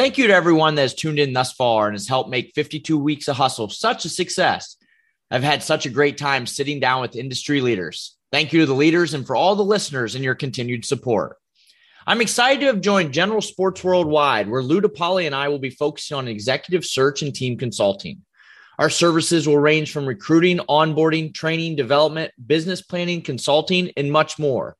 Thank you to everyone that has tuned in thus far and has helped make 52 weeks of hustle such a success. I've had such a great time sitting down with industry leaders. Thank you to the leaders and for all the listeners and your continued support. I'm excited to have joined General Sports Worldwide, where Lou DePaoli and I will be focusing on executive search and team consulting. Our services will range from recruiting, onboarding, training, development, business planning, consulting, and much more.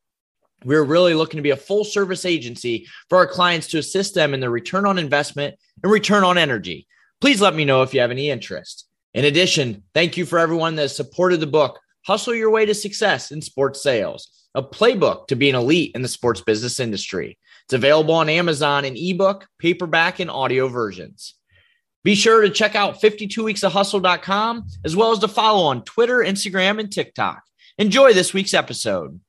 We're really looking to be a full service agency for our clients to assist them in their return on investment and return on energy. Please let me know if you have any interest. In addition, thank you for everyone that supported the book, Hustle Your Way to Success in Sports Sales, a playbook to be an elite in the sports business industry. It's available on Amazon in ebook, paperback, and audio versions. Be sure to check out 52weeksofhustle.com as well as to follow on Twitter, Instagram, and TikTok. Enjoy this week's episode.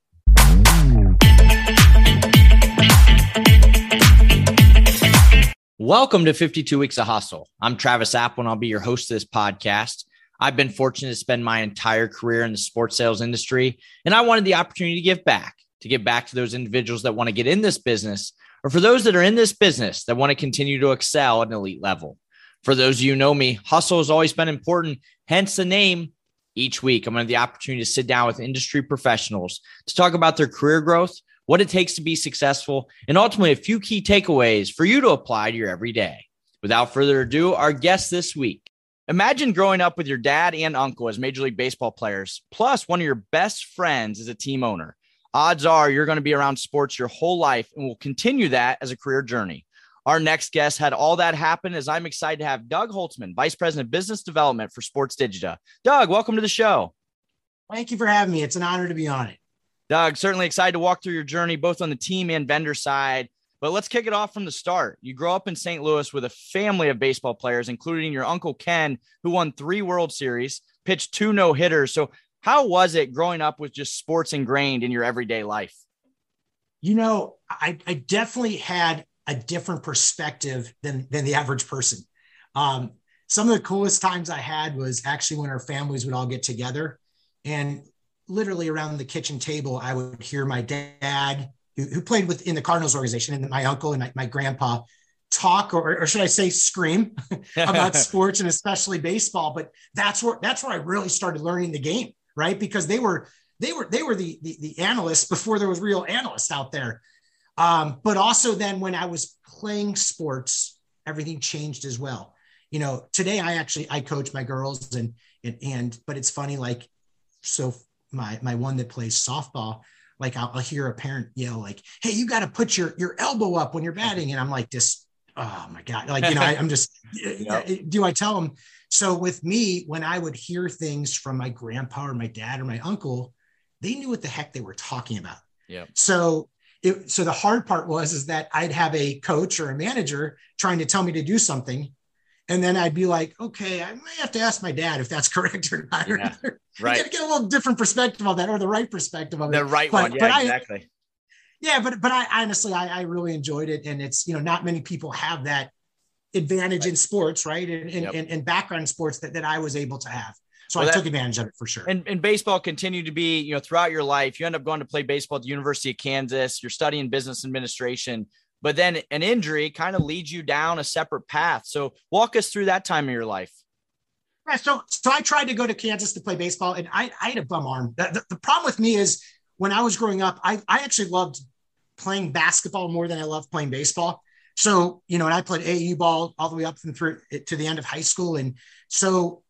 Welcome to 52 Weeks of Hustle. I'm Travis Apel, and I'll be your host of this podcast. I've been fortunate to spend my entire career in the sports sales industry, and I wanted the opportunity to give back, to give back to those individuals that want to get in this business, or for those that are in this business that want to continue to excel at an elite level. For those of you know me, hustle has always been important, hence the name. Each week, I'm going to have the opportunity to sit down with industry professionals to talk about their career growth, what it takes to be successful, and ultimately a few key takeaways for you to apply to your everyday. Without further ado, our guest this week. Imagine growing up with your dad and uncle as Major League Baseball players, plus one of your best friends as a team owner. Odds are you're going to be around sports your whole life and will continue that as a career journey. Our next guest had all that happen as I'm excited to have Doug Holtzman, Vice President of Business Development for Sports Digita. Doug, welcome to the show. Thank you for having me. It's an honor to be on it. Doug, certainly excited to walk through your journey, both on the team and vendor side. But let's kick it off from the start. You grow up in St. Louis with a family of baseball players, including your uncle Ken, who won three World Series, pitched two no hitters. So, how was it growing up with just sports ingrained in your everyday life? You know, I, I definitely had a different perspective than than the average person. Um, some of the coolest times I had was actually when our families would all get together, and literally around the kitchen table, I would hear my dad, who, who played within the Cardinals organization, and my uncle and my, my grandpa talk, or, or should I say, scream about sports and especially baseball. But that's where that's where I really started learning the game, right? Because they were they were they were the the, the analysts before there was real analysts out there. Um, but also then when I was playing sports, everything changed as well. You know, today I actually I coach my girls and and, and but it's funny like so my my one that plays softball like I'll, I'll hear a parent yell like hey you got to put your your elbow up when you're batting and i'm like this oh my god like you know I, am just eh, eh, yep. Eh, do i tell them so with me when i would hear things from my grandpa or my dad or my uncle they knew what the heck they were talking about. Yeah. So it, so the hard part was is that i'd have a coach or a manager trying to tell me to do something and then I'd be like, okay, I may have to ask my dad if that's correct or not. Yeah, right. Get, get, a little different perspective on that, or the right perspective of it. The right but, one, yeah, but I, exactly. Yeah, but but I honestly I, I, really enjoyed it, and it's you know not many people have that advantage right. in sports, right, and and, yep. and, and background sports that, that I was able to have. So well, I that, took advantage of it for sure. And, and baseball continued to be, you know, throughout your life, you end up going to play baseball at the University of Kansas. You're studying business administration but then an injury kind of leads you down a separate path. So walk us through that time of your life. Yeah, so so I tried to go to Kansas to play baseball, and I, I had a bum arm. The, the, the problem with me is when I was growing up, I, I actually loved playing basketball more than I loved playing baseball. So you know, and I played AAU ball all the way up and through to the end of high school, and so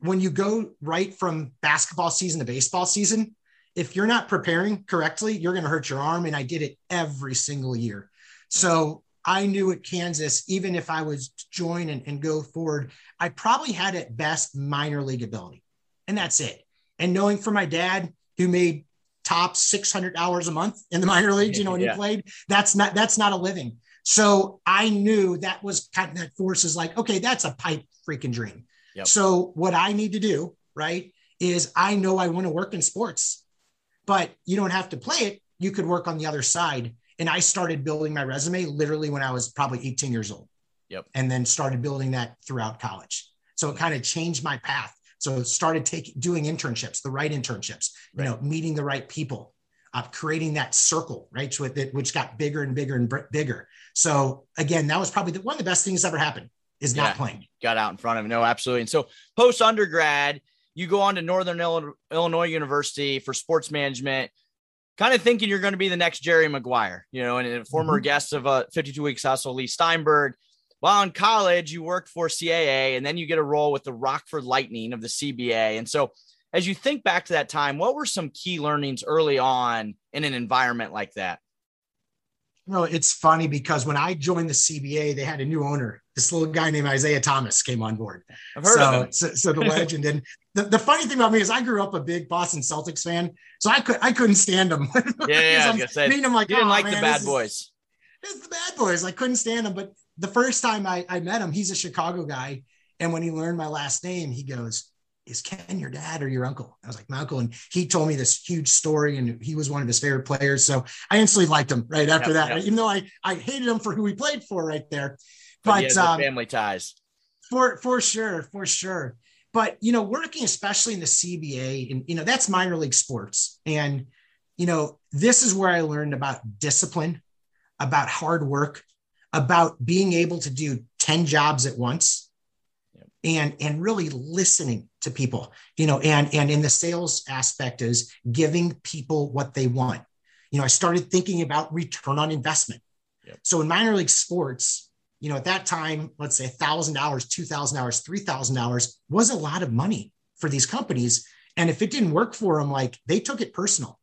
when you go right from basketball season to baseball season, if you're not preparing correctly, you're going to hurt your arm. And I did it every single year. So I knew at Kansas, even if I was to join and, and go forward, I probably had at best minor league ability. And that's it. And knowing from my dad, who made top 600 hours a month in the minor leagues, you know, when yeah. he played, that's not, that's not a living. So I knew that was kind of that force is like, okay, that's a pipe freaking dream. Yep. So what I need to do, right, is I know I want to work in sports, but you don't have to play it. You could work on the other side and I started building my resume literally when I was probably 18 years old. Yep. And then started building that throughout college. So it kind of changed my path. So started taking doing internships, the right internships, right. you know, meeting the right people. uh, creating that circle, right? With it, which got bigger and bigger and bigger. So again, that was probably the, one of the best things ever happened is not playing. Got out in front of it. No, absolutely. And so post undergrad, you go on to Northern Illinois University for sports management, kind of thinking you're going to be the next Jerry Maguire, you know, and a former mm-hmm. guest of uh, 52 Weeks Hustle, Leigh Steinberg. While in college, you worked for CAA and then you get a role with the Rockford Lightning of the CBA. And so, as you think back to that time, what were some key learnings early on in an environment like that? No, it's funny because when I joined the CBA, they had a new owner. This little guy named Isiah Thomas came on board. I've heard so, of him. So, so the legend. and the, the funny thing about me is I grew up a big Boston Celtics fan, so I could I couldn't stand them. Yeah, yeah. I was say, mean, I'm like, you didn't oh, like man, the bad boys. It's the bad boys. I couldn't stand them. But the first time I, I met him, he's a Chicago guy, and when he learned my last name, he goes, is Ken your dad or your uncle? I was like, my uncle. And he told me this huge story and he was one of his favorite players. So I instantly liked him right after yep, that, yep. even though I, I hated him for who he played for right there. But, but um, family ties. For, for sure. For sure. But, you know, working especially in the CBA and, you know, that's minor league sports. And, you know, this is where I learned about discipline, about hard work, about being able to do 10 jobs at once and and really listening to people you know and and in the sales aspect is giving people what they want. You know i started thinking about return on investment. Yep. so in minor league sports you know at that time let's say $1000 $2000 $3000 was a lot of money for these companies. And if it didn't work for them like they took it personal.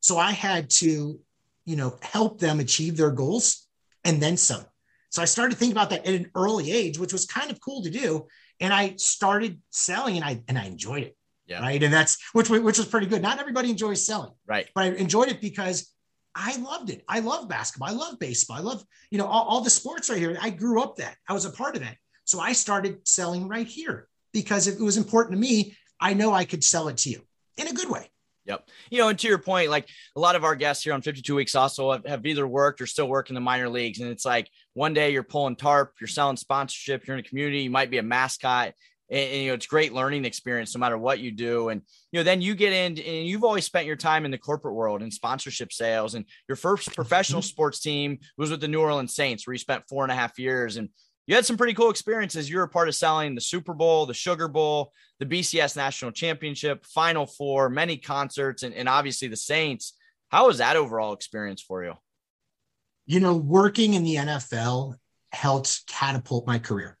So i had to you know help them achieve their goals and then some. So i started thinking about that at an early age which was kind of cool to do and I started selling and I and I enjoyed it. Yeah. Right. And that's which which was pretty good. Not everybody enjoys selling. Right. But I enjoyed it because I loved it. I love basketball. I love baseball. I love, you know, all, all the sports right here. I grew up that. I was a part of that. So I started selling right here because if it was important to me, I know I could sell it to you in a good way. Yep. You know, and to your point, like a lot of our guests here on 52 Weeks also have, have, either worked or still work in the minor leagues. And it's like one day you're pulling tarp, you're selling sponsorship, you're in a community, you might be a mascot. And, and, you know, it's great learning experience no matter what you do. And, you know, then you get in and you've always spent your time in the corporate world and sponsorship sales. And your first professional sports team was with the New Orleans Saints, where you spent four and a half years. And you had some pretty cool experiences. You were a part of selling the Super Bowl, the Sugar Bowl, the BCS National Championship, Final Four, many concerts, and, and obviously the Saints. How was that overall experience for you? You know, working in the NFL helped catapult my career.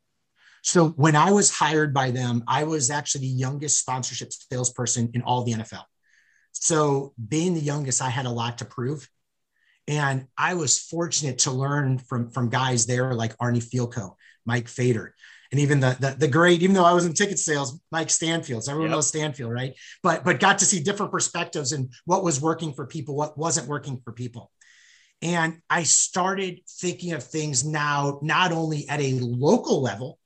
So when I was hired by them, I was actually the youngest sponsorship salesperson in all the NFL. So being the youngest, I had a lot to prove. And I was fortunate to learn from, from guys there like Arnie Fielkow, Mike Fader, and even the, the, the great, even though I was in ticket sales, Mike Stanfield. So everyone yep. knows Stanfield, right? But but got to see different perspectives and what was working for people, what wasn't working for people. And I started thinking of things now, not only at a local level,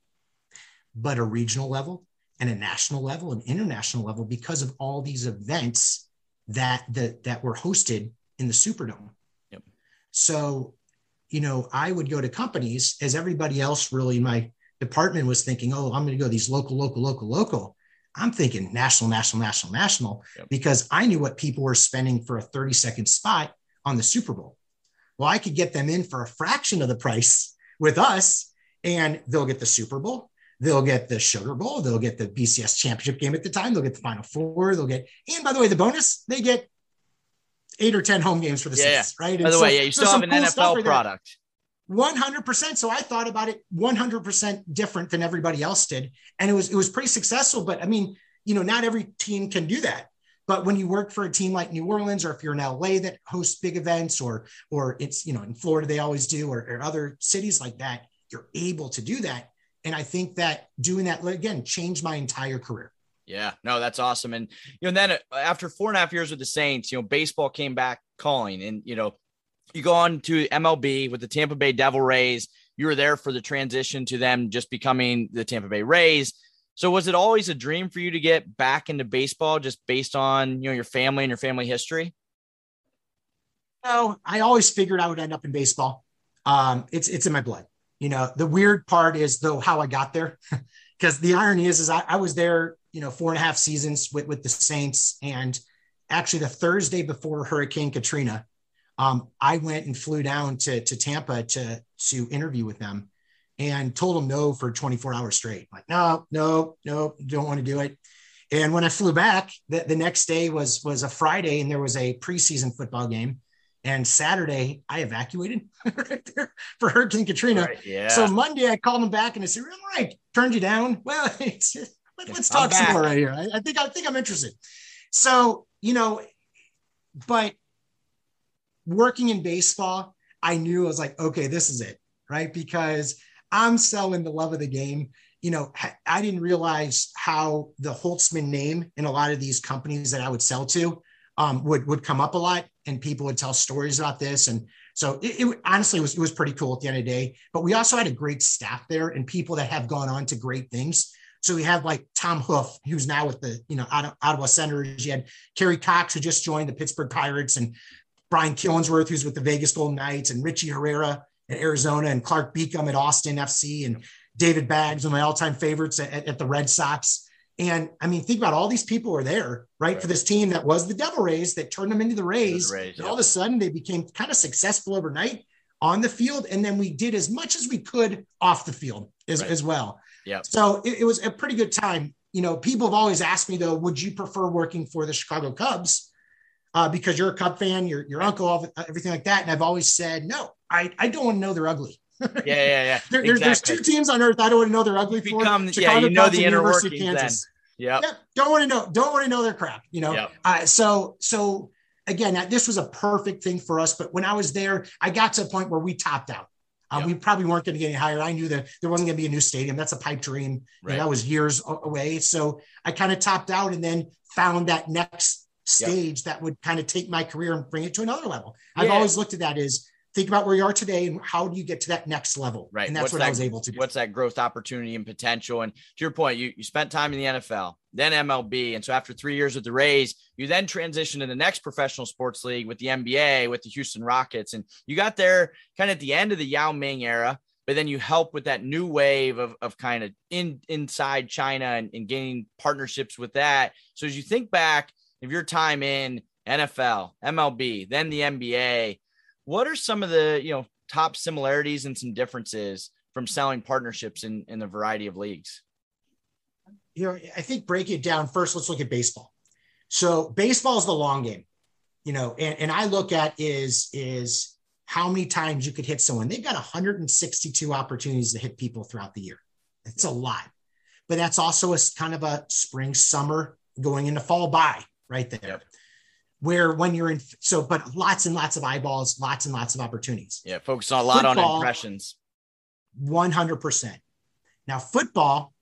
but a regional level and a national level and international level because of all these events that that, that were hosted in the Superdome. So, you know, I would go to companies as everybody else really, my department was thinking, oh, I'm going to go these local, local, local, local. I'm thinking national, national, national, national, yep. because I knew what people were spending for a 30 second spot on the Super Bowl. Well, I could get them in for a fraction of the price with us, and they'll get the Super Bowl. They'll get the Sugar Bowl. They'll get the BCS championship game at the time. They'll get the Final Four. They'll get, and by the way, the bonus, they get eight or 10 home games for the yeah, Saints, right? By the so, way, yeah, you still have an cool NFL product. 100%. So I thought about it 100% different than everybody else did. And it was, it was pretty successful. But I mean, you know, not every team can do that. But when you work for a team like New Orleans, or if you're in LA that hosts big events, or or it's you know in Florida they always do, or, or other cities like that, you're able to do that. And I think that doing that again changed my entire career. Yeah, no, that's awesome. And you know, then uh, after four and a half years with the Saints, you know, baseball came back calling, and you know, you go on to MLB with the Tampa Bay Devil Rays. You were there for the transition to them just becoming the Tampa Bay Rays. So was it always a dream for you to get back into baseball just based on, you know, your family and your family history? No, I always figured I would end up in baseball. Um, it's it's in my blood. You know, the weird part is though how I got there. because the irony is, is I, I, was there, you know, four and a half seasons with, with the Saints, and actually the Thursday before Hurricane Katrina, um, I went and flew down to, to Tampa to, to interview with them and told them no for 24 hours straight. Like, no, no, no, don't want to do it. And when I flew back, the, the next day was was a Friday, and there was a preseason football game. And Saturday, I evacuated right there for Hurricane Katrina. Right, yeah. So Monday, I called them back and I said, "All right, turned you down. Well, let, us talk some more right here. I, I think I think I'm interested." So you know, but working in baseball, I knew I was like, okay, this is it, right? Because I'm selling the love of the game. You know, I didn't realize how the Holtzman name in a lot of these companies that I would sell to um, would would come up a lot, and people would tell stories about this. And so, it, it honestly was it was pretty cool at the end of the day. But we also had a great staff there and people that have gone on to great things. So we have like Tom Hoof, who's now with the you know Ottawa Senators. You had Kerry Cox, who just joined the Pittsburgh Pirates, and Brian Killingsworth, who's with the Vegas Golden Knights, and Richie Herrera at Arizona, and Clark Beacom at Austin FC, and David Baggs, one of my all-time favorites at, at, the Red Sox. And I mean, think about all these people were there, right, right, for this team that was the Devil Rays that turned them into the Rays. The Rays and yep. all of a sudden, they became kind of successful overnight on the field, and then we did as much as we could off the field as, right. as well. Yeah. So it, it was a pretty good time. You know, people have always asked me though, would you prefer working for the Chicago Cubs? uh, because you're a Cub fan, your your uncle, everything like that. And I've always said, no, I, I don't want to know they're ugly. yeah, yeah, yeah. there, exactly. There's two teams on earth I don't want to know they're ugly for. Become, Chicago yeah, you know Cubs the inner workings then. Yep. yep. Don't want to know. Don't want to know their crap. You know. Yep. Uh, so so again, this was a perfect thing for us. But when I was there, I got to a point where we topped out. Um, yep. We probably weren't going to get any higher. I knew that there wasn't going to be a new stadium. That's a pipe dream. Right. that was years away. So I kind of topped out and then found that next stage yep. that would kind of take my career and bring it to another level. Yeah. I've always looked at that as think about where you are today and how do you get to that next level? Right. And that's what's what that, I was able to do. What's that growth opportunity and potential? And to your point, you, you spent time in the NFL, then MLB. And so after three years with the Rays, you then transitioned to the next professional sports league with the NBA, with the Houston Rockets. And you got there kind of at the end of the Yao Ming era but then you help with that new wave of, of kind of in inside China and, and gaining partnerships with that. So as you think back of your time in NFL, MLB, then the NBA, what are some of the you know top similarities and some differences from selling partnerships in in the variety of leagues? You know, I think break it down first. Let's look at baseball. So baseball is the long game, you know, and, and I look at is is how many times you could hit someone. They've got 162 opportunities to hit people throughout the year. It's a lot, but that's also a kind of a spring, summer, going into fall by right there. Yep. Where when you're in, so, but lots and lots of eyeballs, lots and lots of opportunities. Yeah, focus on a lot football, on impressions. 100%. Now, football,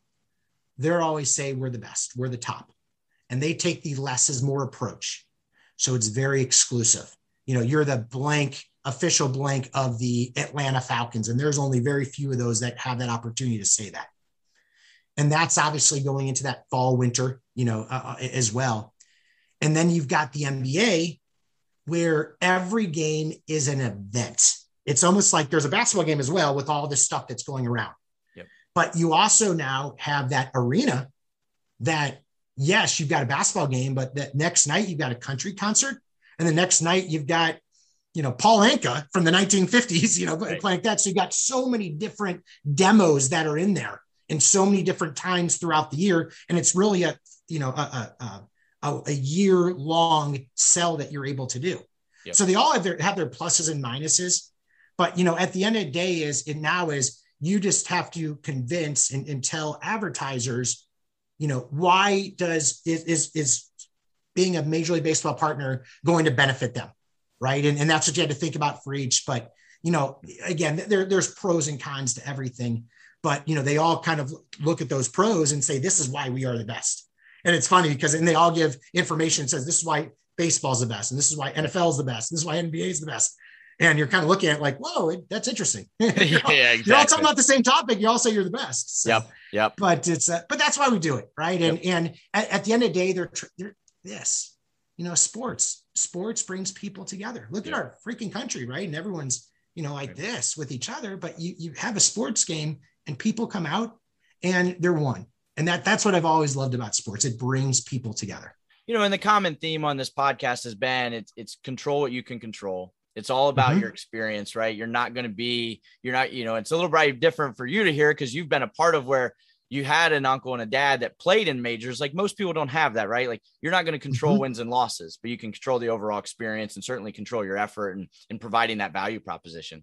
they're always say we're the best, we're the top. And they take the less is more approach. So it's very exclusive. You know, you're the blank official blank of the Atlanta Falcons. And there's only very few of those that have that opportunity to say that. And that's obviously going into that fall, winter, you know, uh, uh as well. And then you've got the NBA where every game is an event. It's almost like there's a basketball game as well with all this stuff that's going around. Yep. But you also now have that arena that, yes, you've got a basketball game, but that next night you've got a country concert. And the next night you've got, you know, Paul Anka from the 1950s, you know, right. playing like that. So you've got so many different demos that are in there in so many different times throughout the year. And it's really a, you know, a, a, a, a year long sell that you're able to do. Yep. So they all have their have their pluses and minuses, but you know, at the end of the day, is it now is you just have to convince and, and tell advertisers, you know, why does is is is being a major league baseball partner going to benefit them, right? And and that's what you had to think about for each. But you know, again, there, there's pros and cons to everything, but you know, they all kind of look at those pros and say, this is why we are the best and it's funny because and they all give information says this is why baseball's the best and this is why NFL is the best and this is why NBA is the best. And you're kind of looking at like, whoa, it, that's interesting. you're, all, yeah, exactly. you're all talking about the same topic. You all say you're the best. So, yep. Yep. But it's, uh, but that's why we do it. Right. And, yep. and at, at, the end of the day, they're, they're this, you know, sports, sports brings people together. Look yep. at our freaking country. Right. And everyone's, you know, like right. this with each other, but you, you have a sports game and people come out and they're one and that that's what I've always loved about sports. It brings people together. you know, and the common theme on this podcast has been it's it's control what you can control. It's all about mm-hmm. your experience, right? You're not going to be, you're not, you know, it's a little bit different for you to hear because you've been a part of where you had an uncle and a dad that played in majors. Like most people don't have that, right? Like you're not going to control mm-hmm. wins and losses, but you can control the overall experience and certainly control your effort and in providing that value proposition.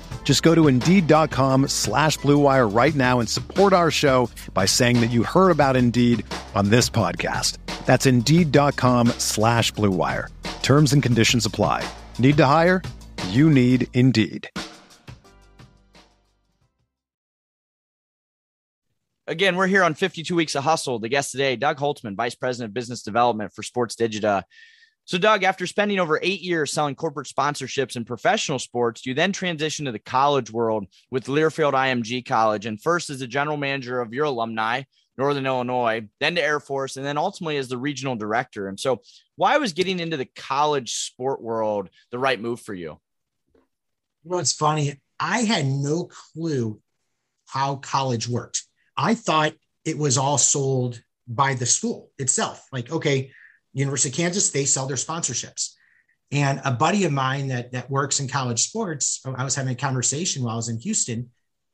Just go to Indeed.com slash BlueWire right now and support our show by saying that you heard about Indeed on this podcast. That's Indeed.com slash BlueWire. Terms and conditions apply. Need to hire? You need Indeed. Again, we're here on 52 Weeks of Hustle. The guest today, Doug Holtzman, Vice President of Business Development for Sports Digita. So, Doug, after spending over eight years selling corporate sponsorships in professional sports, you then transition to the college world with Learfield IMG College, and first as the general manager of your alumni, Northern Illinois, then to Air Force, and then ultimately as the regional director. And so, why was getting into the college sport world the right move for you? You know, it's funny. I had no clue how college worked. I thought it was all sold by the school itself. Like, okay, University of Kansas, they sell their sponsorships. And a buddy of mine that that works in college sports, I was having a conversation while I was in Houston,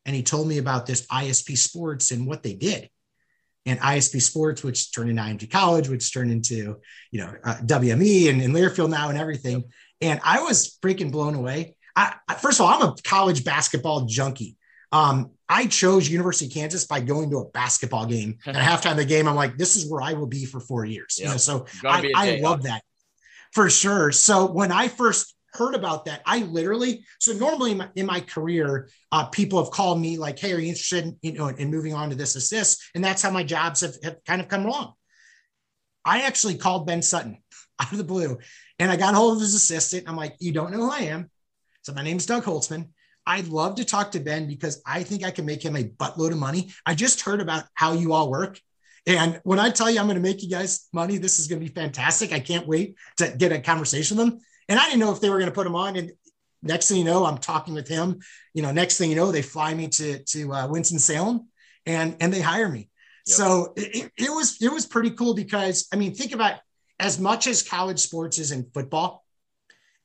and he told me about this ISP Sports and what they did. And ISP Sports, which turned into IMG College, which turned into you know uh, WME and, and Learfield now and everything. And I was freaking blown away. I, I, first of all, I'm a college basketball junkie. Um, I chose University of Kansas by going to a basketball game. At halftime of the game, I'm like, this is where I will be for four years. Yep. You know, so I, I love that for sure. So when I first heard about that, I literally, so normally in my, in my career, uh, people have called me like, Hey, are you interested in, you know, in moving on to this assist? And that's how my jobs have, have kind of come along. I actually called Ben Sutton out of the blue and I got hold of his assistant. I'm like, you don't know who I am. So my name is Doug Holtzman. I'd love to talk to Ben because I think I can make him a buttload of money. I just heard about how you all work. And when I tell you I'm going to make you guys money, this is going to be fantastic. I can't wait to get a conversation with them. And I didn't know if they were going to put him on. And next thing you know, I'm talking with him. You know, next thing you know, they fly me to to uh, Winston Salem, and and they hire me. Yep. So it, it was it was pretty cool because I mean, think about as much as college sports is in football.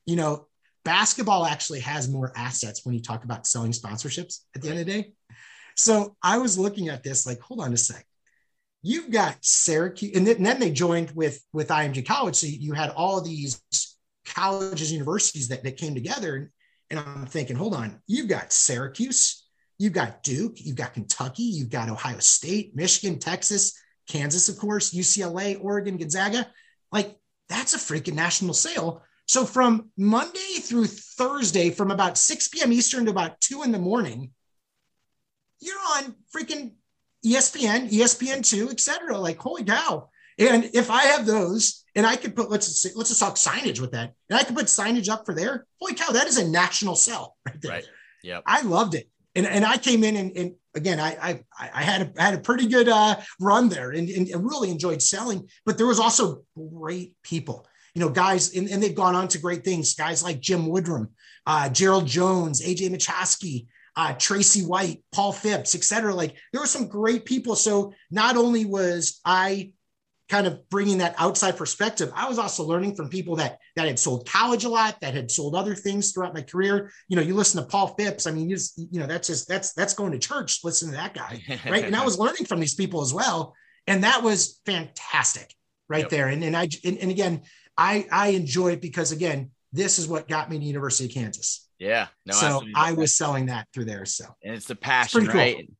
You know, basketball actually has more assets when you talk about selling sponsorships at the end of the day. So I was looking at this like, hold on a sec. You've got Syracuse, and then they joined with with IMG College. So you had all these colleges, universities that, that came together. And I'm thinking, hold on, you've got Syracuse, you've got Duke, you've got Kentucky, you've got Ohio State, Michigan, Texas, Kansas, of course, UCLA, Oregon, Gonzaga. Like that's a freaking national sale so from Monday through Thursday, from about 6 p.m. Eastern to about 2 in the morning, you're on freaking ESPN, ESPN2, etc. Like, holy cow. And if I have those and I could put, let's let's just talk signage with that. And I could put signage up for there. Holy cow, that is a national sell right there. Right. Yeah. I loved it. And, and I came in and, and again, I, I, I had a, had a pretty good uh, run there and, and really enjoyed selling, but there was also great people you know, guys, and, and they've gone on to great things. Guys like Jim Woodrum, uh, Gerald Jones, AJ Machowski, uh, Tracy White, Paul Phipps, et cetera. Like there were some great people. So not only was I kind of bringing that outside perspective, I was also learning from people that that had sold college a lot, that had sold other things throughout my career. You know, you listen to Paul Phipps. I mean, you, just, you know, that's just that's that's going to church. Listen to that guy, right? and I was learning from these people as well, and that was fantastic, right yep. there. And and I and, and again, I I enjoy it because again, this is what got me to University of Kansas. Yeah. No, so I was selling that through there. So and it's the passion, it's right? Cool.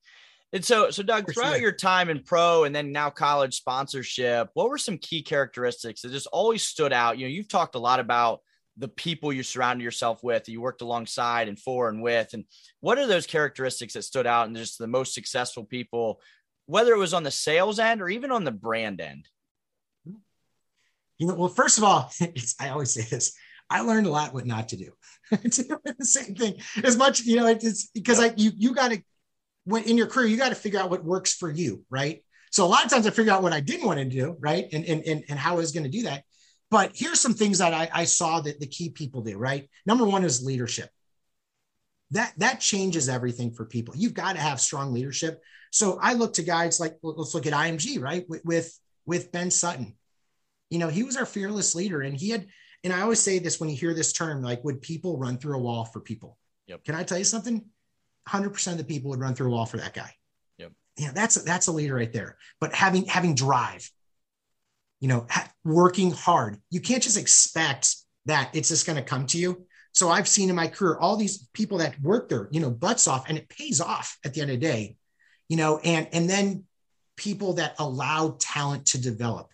And so, so Doug, throughout your time in pro and then now college sponsorship, what were some key characteristics that just always stood out? You know, you've talked a lot about the people you surrounded yourself with, you worked alongside and for and with, and what are those characteristics that stood out and just the most successful people, whether it was on the sales end or even on the brand end? You know, well, first of all, I always say this. I learned a lot what not to do. the same thing as much, you know, it's because I you you got to when in your career, you got to figure out what works for you, right? So a lot of times I figure out what I didn't want to do, right? And and and, and how I was going to do that. But here's some things that I, I saw that the key people do, right? Number one is leadership. That that changes everything for people. You've got to have strong leadership. So I look to guys like let's look at IMG, right? With with, with Ben Sutton. You know, he was our fearless leader, and he had. And I always say this when you hear this term, like, would people run through a wall for people? Yep. Can I tell you something? 100% of the people would run through a wall for that guy. Yep. Yeah, that's that's a leader right there. But having having drive, you know, ha- working hard. You can't just expect that it's just going to come to you. So I've seen in my career all these people that work their, you know, butts off and it pays off at the end of the day, you know, and and then people that allow talent to develop.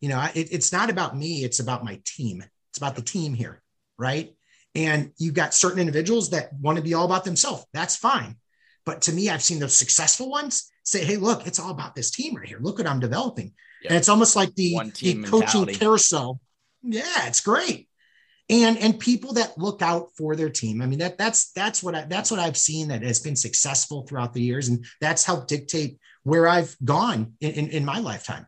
You know, it, it's not about me, it's about my team. It's about the team here, right? And you've got certain individuals that want to be all about themselves. That's fine. But to me, I've seen those successful ones say, hey, look, it's all about this team right here. Look what I'm developing. Yep. And it's almost like the, the coaching mentality. carousel. Yeah, it's great. And and people that look out for their team. I mean, that that's that's what I that's what I've seen that has been successful throughout the years. And that's helped dictate where I've gone in, in, in my lifetime.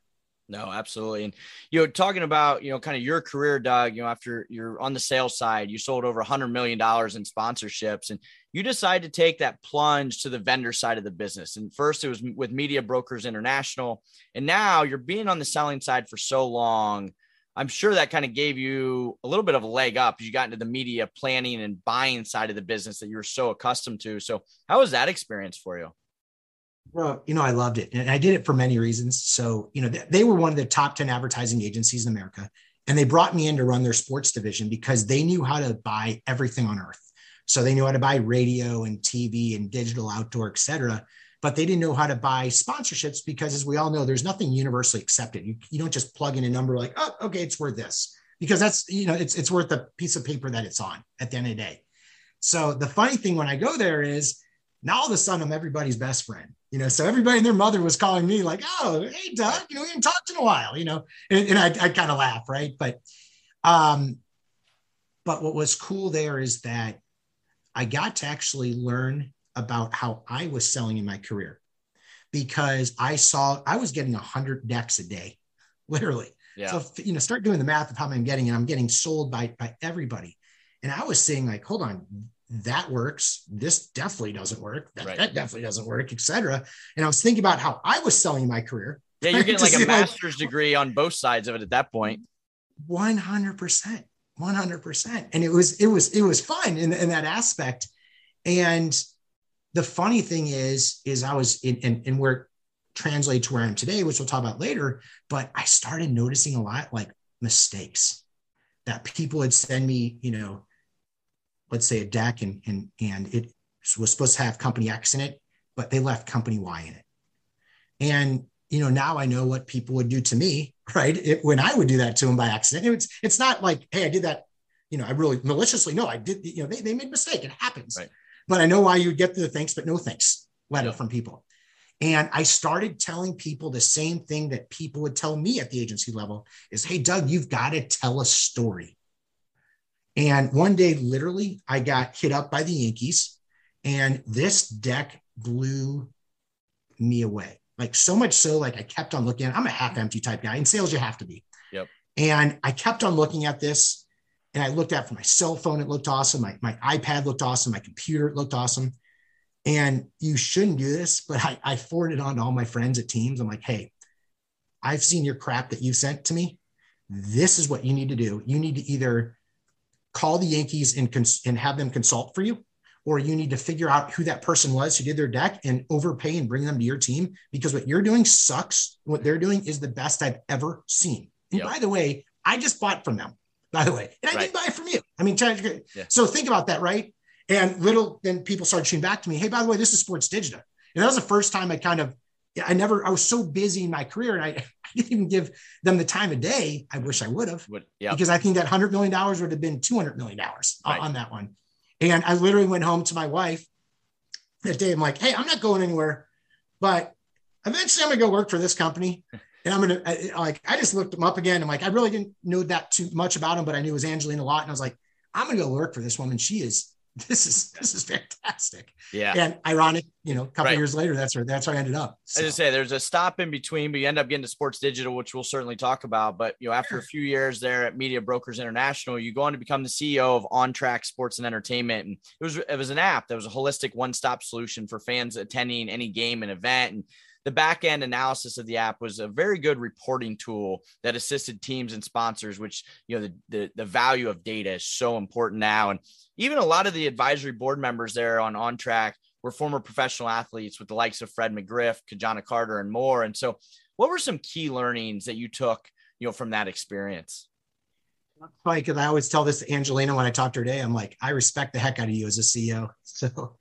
No, absolutely. And you know, talking about, you know, kind of your career, Doug, you know, after you're on the sales side, you sold over a hundred million dollars in sponsorships and you decided to take that plunge to the vendor side of the business. And first it was with Media Brokers International. And now you're being on the selling side for so long. I'm sure that kind of gave you a little bit of a leg up you got into the media planning and buying side of the business that you're so accustomed to. So how was that experience for you? Well, you know, I loved it. And I did it for many reasons. So, you know, they were one of the top 10 advertising agencies in America. And they brought me in to run their sports division because they knew how to buy everything on earth. So they knew how to buy radio and TV and digital outdoor, et cetera. But they didn't know how to buy sponsorships because, as we all know, there's nothing universally accepted. You, you don't just plug in a number like, oh, okay, it's worth this because that's, you know, it's, it's worth the piece of paper that it's on at the end of the day. So the funny thing when I go there is now all of a sudden I'm everybody's best friend, you know. So everybody and their mother was calling me like, "Oh, hey Doug, you know, we haven't talked in a while," you know, and, and I, I kind of laugh, right? But, um, but what was cool there is that I got to actually learn about how I was selling in my career because I saw I was getting a hundred decks a day, literally. Yeah. So you know, start doing the math of how many I'm getting, and I'm getting sold by by everybody. And I was saying, like, hold on, that works. This definitely doesn't work. That, right. that definitely doesn't work, etc. And I was thinking about how I was selling my career. Yeah, you're getting like a master's like, degree on both sides of it at that point. 100%. 100%. And it was, it was, it was fun in, in that aspect. And the funny thing is, is I was in, in, in where it translates to where I am today, which we'll talk about later, but I started noticing a lot like mistakes that people would send me, you know, let's say a deck and and and it was supposed to have company X in it, but they left company Y in it. And you know, now I know what people would do to me, right? It, when I would do that to them by accident, it's it's not like, hey, I did that, you know, I really maliciously. No, I did. You know, they, they made a mistake. It happens. Right. But I know why you would get the thanks, but no thanks letter yeah. from people. And I started telling people the same thing that people would tell me at the agency level is, hey, Doug, you've got to tell a story. And one day, literally, I got hit up by the Yankees, and this deck blew me away. Like so much so, like I kept on looking. I'm a half empty type guy. In sales, you have to be. Yep. And I kept on looking at this, and I looked at for my cell phone. It looked awesome. My my iPad looked awesome. My computer it looked awesome. And you shouldn't do this, but I, I forwarded on to all my friends at Teams. I'm like, hey, I've seen your crap that you sent to me. This is what you need to do. You need to either call the Yankees and, cons- and have them consult for you, or you need to figure out who that person was who did their deck and overpay and bring them to your team because what you're doing sucks. What they're doing is the best I've ever seen. And yep. by the way, I just bought from them. by the way. And I right. didn't buy it from you. I mean, to, yeah. so think about that, right? And little, then people started shooting back to me, hey, by the way, this is Sports Digita. And that was the first time I kind of, I never, I was so busy in my career and I, I didn't even give them the time of day. I wish I would have, yep. because I think that $100 million would have been $200 million right. on that one. And I literally went home to my wife that day. I'm like, hey, I'm not going anywhere, but eventually I'm going to go work for this company. And I'm going to like, I just looked him up again. I'm like, I really didn't know that too much about him, but I knew it was Angelina a lot. And I was like, I'm going to go work for this woman. She is this is this is fantastic. Yeah. And ironic, you know, a couple right. years later, that's where that's where I ended up. So. As I say, there's a stop in between, but you end up getting to sports digita, which we'll certainly talk about. But you know, after a few years there at Media Brokers International, you go on to become the CEO of On Track Sports and Entertainment. And it was it was an app that was a holistic one-stop solution for fans attending any game and event. And the back end analysis of the app was a very good reporting tool that assisted teams and sponsors which you know the, the, the value of data is so important now and even a lot of the advisory board members there on on track were former professional athletes with the likes of fred mcgriff ki-jana carter and more and so what were some key learnings that you took you know from that experience funny because I always tell this Angelina when I talk to her today. I'm like, I respect the heck out of you as a CEO. So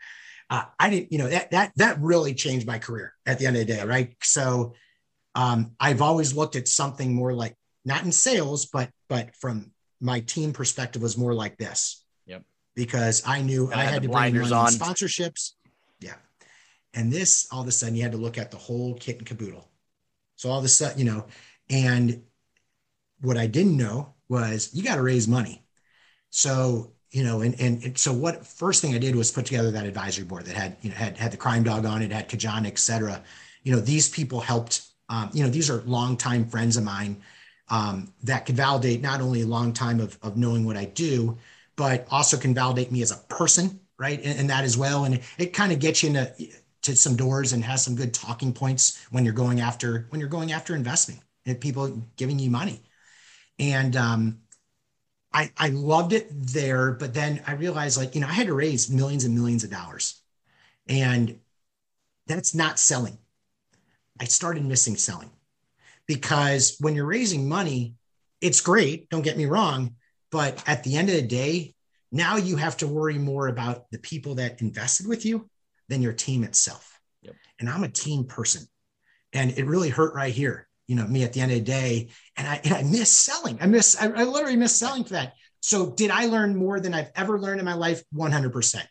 uh, I didn't, you know, that that that really changed my career at the end of the day, right? So um, I've always looked at something more like not in sales, but but from my team perspective was more like this. Yep. Because I knew I had to bring on sponsorships. Yeah. And this all of a sudden you had to look at the whole kit and caboodle. So all of a sudden, you know, and what I didn't know was you got to raise money. So you know, and, and, and so what first thing I did was put together that advisory board that had, you know, had, had the crime dog on it, had Ki-Jana, et cetera. You know, these people helped, um, you know, these are longtime friends of mine um, that could validate not only a long time of, of knowing what I do, but also can validate me as a person, right? And, and that as well. And it, it kind of gets you into to some doors and has some good talking points when you're going after when you're going after investing and people giving you money. And um, I, I loved it there, but then I realized like, you know, I had to raise millions and millions of dollars. And that's not selling. I started missing selling because when you're raising money, it's great, don't get me wrong. But at the end of the day, now you have to worry more about the people that invested with you than your team itself. Yep. And I'm a team person. And it really hurt right here you know me at the end of the day. And i and i miss selling. I miss I, I, literally miss selling for that. So did i learn more than i've ever learned in my life? 100%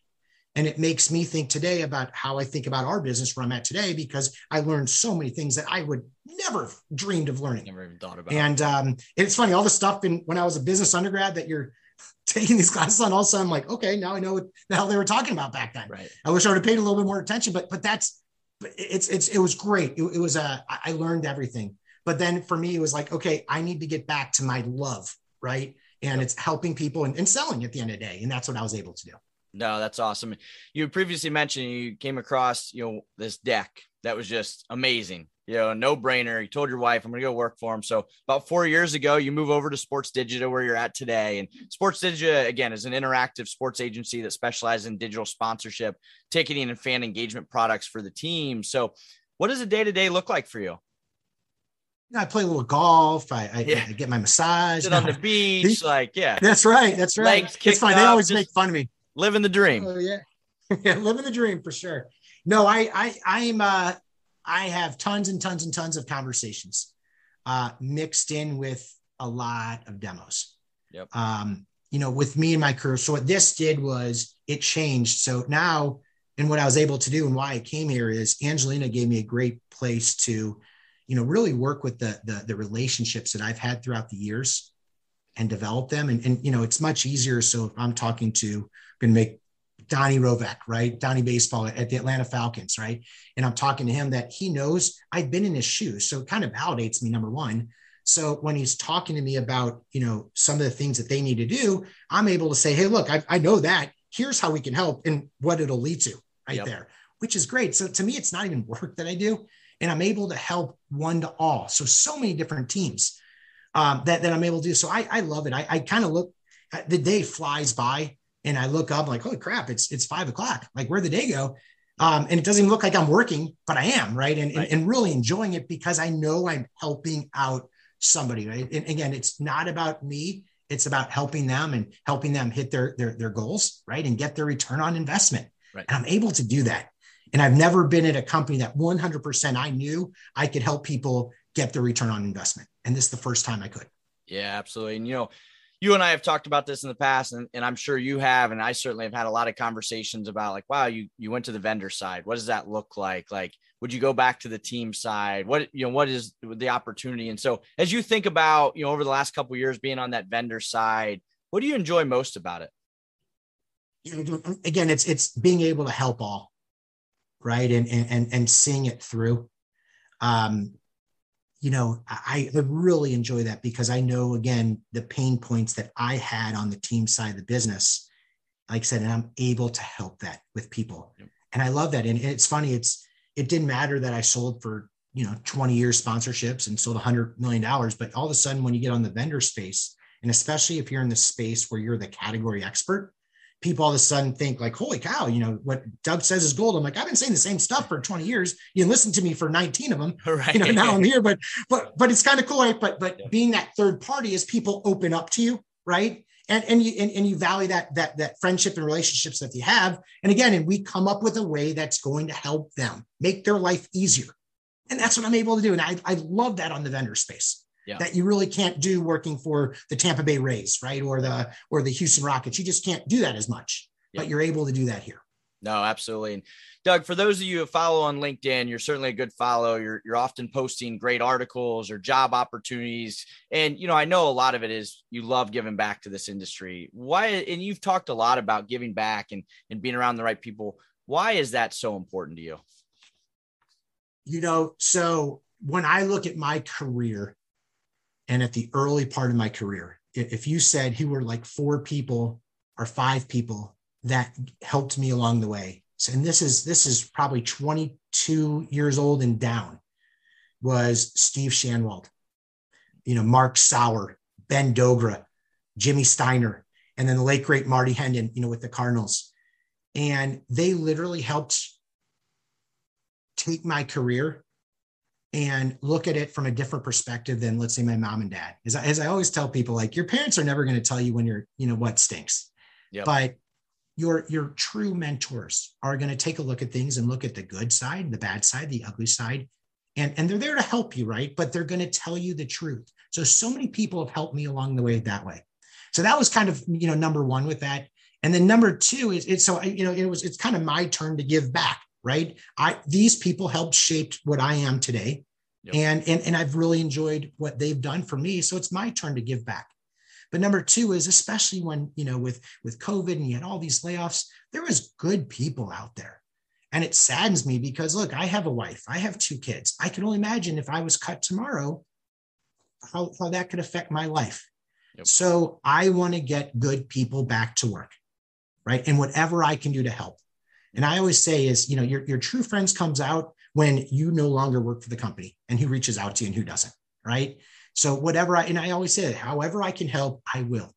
and it makes me think today about how i think about our business where i'm at today because i learned so many things that i would never dreamed of learning. Never even thought about. And um, it's funny all the stuff in when i was a business undergrad that you're taking these classes on all of a sudden i'm like okay now i know what the hell they were talking about back then. Right. I wish i would have paid a little bit more attention but but that's it's it's it was great. It, it was a uh, i learned everything but then for me, it was like, okay, I need to get back to my love, right? And it's helping people and, and selling at the end of the day. And that's what I was able to do. No, that's awesome. You previously mentioned you came across, you know, this deck that was just amazing. You know, no brainer. You told your wife, I'm going to go work for him. So about four years ago, you move over to Sports Digita where you're at today. And Sports Digita, again, is an interactive sports agency that specializes in digital sponsorship, ticketing, and fan engagement products for the team. So what does a day to day look like for you? I play a little golf. I, I, yeah. I get my massage. Sit on the beach. like, yeah. That's right. That's right. Legs it's fine. Up, they always make fun of me. Living the dream. Oh, yeah. yeah. Living the dream for sure. No, I, I, I'm, uh, I have tons and tons and tons of conversations uh, mixed in with a lot of demos. Yep. Um, you know, with me and my career. So what this did was it changed. So now, and what I was able to do and why I came here is Angelina gave me a great place to you know really work with the, the the, relationships that i've had throughout the years and develop them. And, and you know it's much easier. So if i'm talking to going to make donnie rovek right? Donnie baseball at the atlanta falcons right? And i'm talking to him that he knows i've been in his shoes. So it kind of validates me number one. So when he's talking to me about you know some of the things that they need to do i'm able to say hey look i, I know that. Here's how we can help and what it'll lead to right yep. there which is great. So to me it's not even work that i do and I'm able to help one to all. So, so many different teams um, that, that I'm able to do. So I, I love it. I, I kind of look, the day flies by and I look up like, holy crap, it's, it's five o'clock. Like where'd the day go? Um, and it doesn't even look like I'm working, but I am right. And, right. and, and really enjoying it because I know I'm helping out somebody. Right. And again, it's not about me. It's about helping them and helping them hit their their, their goals, right? And get their return on investment. Right. And I'm able to do that. And I've never been at a company that 100% I knew I could help people get the return on investment. And this is the first time I could. Yeah, absolutely. And you know, you and I have talked about this in the past, and, and I'm sure you have, and I certainly have had a lot of conversations about like, wow, you you went to the vendor side. What does that look like? Like, would you go back to the team side? What you know, what is the opportunity? And so, as you think about you know over the last couple years being on that vendor side, what do you enjoy most about it? Again, it's it's being able to help all, right, and and and seeing it through. Um, you know, I, I really enjoy that because I know again the pain points that I had on the team side of the business. Like I said, and I'm able to help that with people. Yep. And I love that. And it's funny, it's it didn't matter that I sold for you know 20 years sponsorships and sold 100 million dollars but all of a sudden when you get on the vendor space and especially if you're in the space where you're the category expert people all of a sudden think like, holy cow, you know, what Doug says is gold. I'm like, I've been saying the same stuff for 20 years. You listen to me for 19 of them. Right. You know, now I'm here, but but but it's kind of cool, right? But but yeah. being that third party is people open up to you, right? And and you and, and you value that that that friendship and relationships that you have. And again, and we come up with a way that's going to help them make their life easier. And that's what I'm able to do. And I, I love that on the vendor space yeah. that you really can't do working for the Tampa Bay Rays, right? Or the or the Houston Rockets. You just can't do that as much, yeah. but you're able to do that here. No, absolutely. And Doug, for those of you who follow on LinkedIn, you're certainly a good follow. You're you're often posting great articles or job opportunities. And you know, I know a lot of it is you love giving back to this industry. Why and you've talked a lot about giving back and, and being around the right people. Why is that so important to you? You know, so when I look at my career, and at the early part of my career if you said who were like four people or five people that helped me along the way so, and this is this is probably 22 years old and down was steve Schanwald you know mark sauer ben dogra jimmy steiner and then the late great marty Hendin you know with the cardinals. And they literally helped take my career and look at it from a different perspective than let's say my mom and dad. As I, as I always tell people like your parents are never going to tell you when you're you know what stinks. Yep. but your your true mentors are going to take a look at things and look at the good side the bad side the ugly side and and they're there to help you right? But they're going to tell you the truth. So so many people have helped me along the way that way. So that was kind of you know number one with that. And then number two is it's so you know it was it's kind of my turn to give back right? I these people helped shape what I am today. Yep. And, and and I've really enjoyed what they've done for me. So it's my turn to give back. But number two is especially when, you know, with with COVID and you had all these layoffs, there was good people out there. And it saddens me because look, I have a wife, I have two kids. I can only imagine if I was cut tomorrow, how, how that could affect my life. Yep. So I want to get good people back to work, right? And whatever I can do to help. And I always say is, you know, your, your true friends comes out when you no longer work for the company and who reaches out to you and who doesn't. Right. So whatever I, and I always say, however I can help, I will.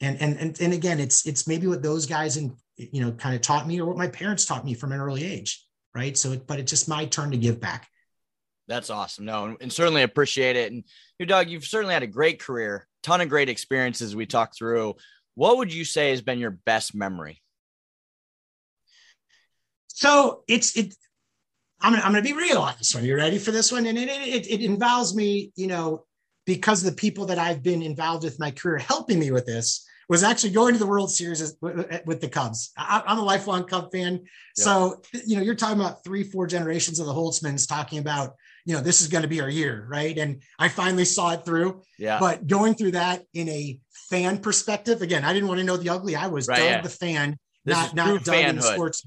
And, and, and, and again, it's, it's maybe what those guys and, you know, kind of taught me or what my parents taught me from an early age. Right. So, but it's just my turn to give back. That's awesome. No, and certainly appreciate it. And you, Doug, you've certainly had a great career, ton of great experiences we talked through. What would you say has been your best memory? So it's it. I'm gonna, I'm gonna be real on this one. You ready for this one? And it, it it involves me, you know, because the people that I've been involved with my career helping me with this was actually going to the World Series with the Cubs. I'm a lifelong Cub fan, so you know you're talking about three, four generations of the Holtzmans talking about you know this is going to be our year, right? And I finally saw it through. Yeah. But going through that in a fan perspective, again, I didn't want to know the ugly. I was right, Doug yeah. the fan, this not not Doug fanhood. in the sports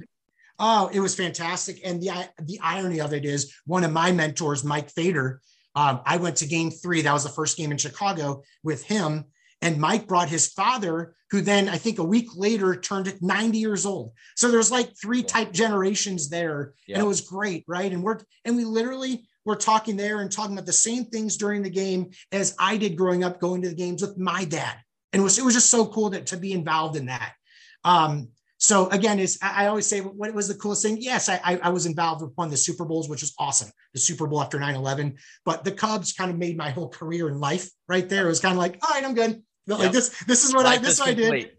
Oh, it was fantastic. And the the irony of it is one of my mentors, Mike Fader. Um, I went to game three. That was the first game in Chicago with him. And Mike brought his father, who then I think a week later turned 90 years old. So there's like three type generations there. Yeah. And it was great, right? And we're and we literally were talking there and talking about the same things during the game as I did growing up, going to the games with my dad. And it was it was just so cool to, to be involved in that. Um, so again, is I always say what was the coolest thing? Yes, I, I was involved with one of the Super Bowls, which was awesome. The Super Bowl after 9-11. But the Cubs kind of made my whole career in life right there. It was kind of like, all right, I'm good. Like yep. this, this is what life I this is what I did.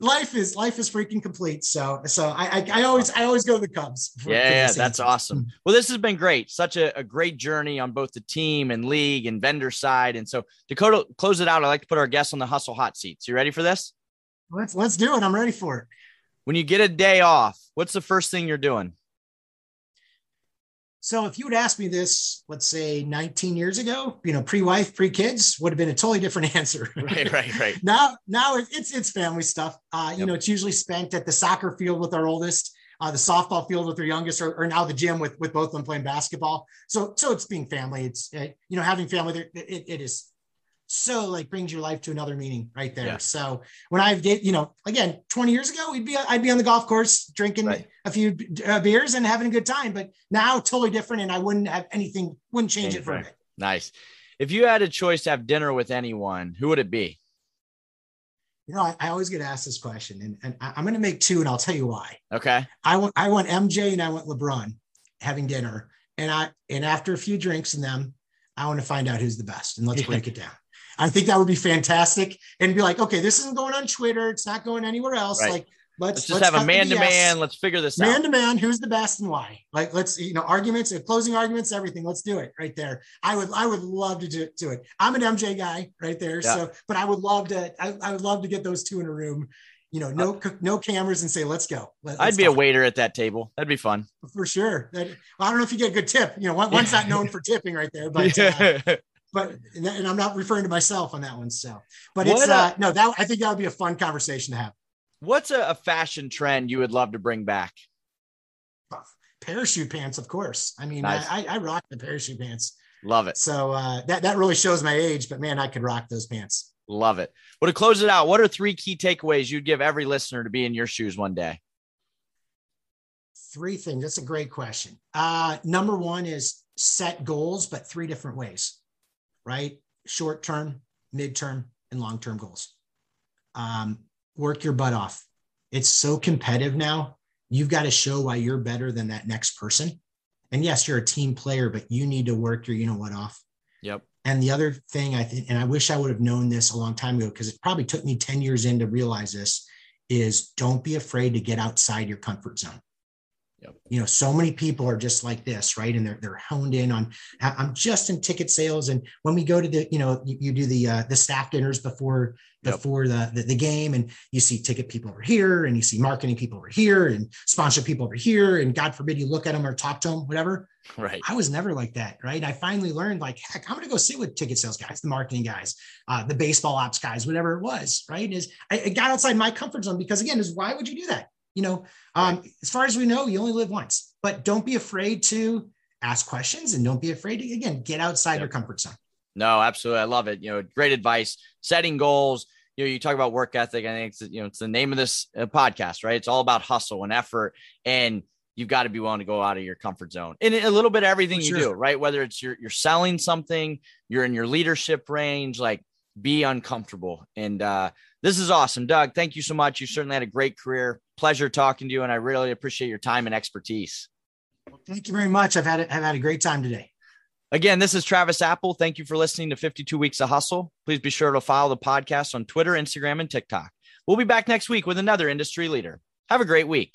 Life is life is freaking complete. So so I I, I always I always go to the Cubs. For, yeah, for that's awesome. Hmm. Well, this has been great. Such a, a great journey on both the team and league and vendor side. And so Dakota, close it out. I like to put our guests on the hustle hot seats. You ready for this? Let's let's do it. I'm ready for it. When you get a day off, what's the first thing you're doing? So if you would ask me this, let's say 19 years ago, you know, pre-wife, pre-kids, would have been a totally different answer. right, right, right. now, now it's it's family stuff. Uh, you yep. know, it's usually spent at the soccer field with our oldest, uh, the softball field with our youngest, or, or, now the gym with with both of them playing basketball. So, so it's being family. It's uh, you know having family. It, it is so like brings your life to another meaning right there. Yeah. So when I get, you know, again, 20 years ago, we'd be, I'd be on the golf course drinking right. a few uh, beers and having a good time, but now totally different. And I wouldn't have anything, wouldn't change it for me. Nice. If you had a choice to have dinner with anyone, who would it be? You know, I, I always get asked this question and, and I, I'm going to make two and I'll tell you why. Okay. I want, I want MJ and I want LeBron having dinner and I, and after a few drinks in them, I want to find out who's the best and let's break it down. I think that would be fantastic and be like, okay, this isn't going on Twitter. It's not going anywhere else. Right. Like, let's, let's just let's have a man to man. Let's figure this man out. Man to man, who's the best and why? Like, let's, you know, arguments, closing arguments, everything. Let's do it right there. I would, I would love to do, do it. I'm an MJ guy right there. Yeah. So, but I would love to, I, I, would love to get those two in a room. You know, no, uh, no cameras and say, let's go. Let, I'd be talk. a waiter at that table. That'd be fun. For sure. That, well, I don't know if you get a good tip. You know, one, one's not known for tipping right there, but uh, but and I'm not referring to myself on that one. So, but it's uh, uh, no that I think that would be a fun conversation to have. What's a, a fashion trend you would love to bring back? Parachute pants, of course. I mean, nice. I, I rock the parachute pants. Love it. So uh, that that really shows my age, but man, I could rock those pants. Love it. Well, to close it out, what are three key takeaways you'd give every listener to be in your shoes one day? Three things. That's a great question. Uh, number one is set goals, but three different ways right? Short term, midterm, and long term goals. Um, work your butt off. It's so competitive now. You've got to show why you're better than that next person. And yes, you're a team player, but you need to work your you know what off. Yep. And the other thing I think, and I wish I would have known this a long time ago because it probably took me 10 years in to realize this, is don't be afraid to get outside your comfort zone. Yep. You know, so many people are just like this, right? And they're they're honed in on. I'm just in ticket sales, and when we go to the, you know, you, you do the uh, the staff dinners before yep. before the, the, the game, and you see ticket people over here, and you see marketing people over here, and sponsor people over here, and God forbid you look at them or talk to them, whatever. Right. I was never like that, right? I finally learned, like, heck, I'm going to go sit with ticket sales guys, the marketing guys, uh, the baseball ops guys, whatever it was, right? Is I, I got outside my comfort zone because again, is why would you do that? You know, um, right. as far as we know, you only live once, but don't be afraid to ask questions and don't be afraid to, again, get outside yep. your comfort zone. No, absolutely. I love it. You know, great advice, setting goals. You know, you talk about work ethic. I think it's, you know, it's the name of this uh, podcast, right? It's all about hustle and effort. And you've got to be willing to go out of your comfort zone in a little bit of everything you do, right? Whether it's you're, you're selling something, you're in your leadership range, like be uncomfortable. And uh, this is awesome. Doug, thank you so much. You certainly had a great career. Pleasure talking to you. And I really appreciate your time and expertise. Well, thank you very much. I've had, a, I've had a great time today. Again, this is Travis Apel. Thank you for listening to 52 Weeks of Hustle. Please be sure to follow the podcast on Twitter, Instagram, and TikTok. We'll be back next week with another industry leader. Have a great week.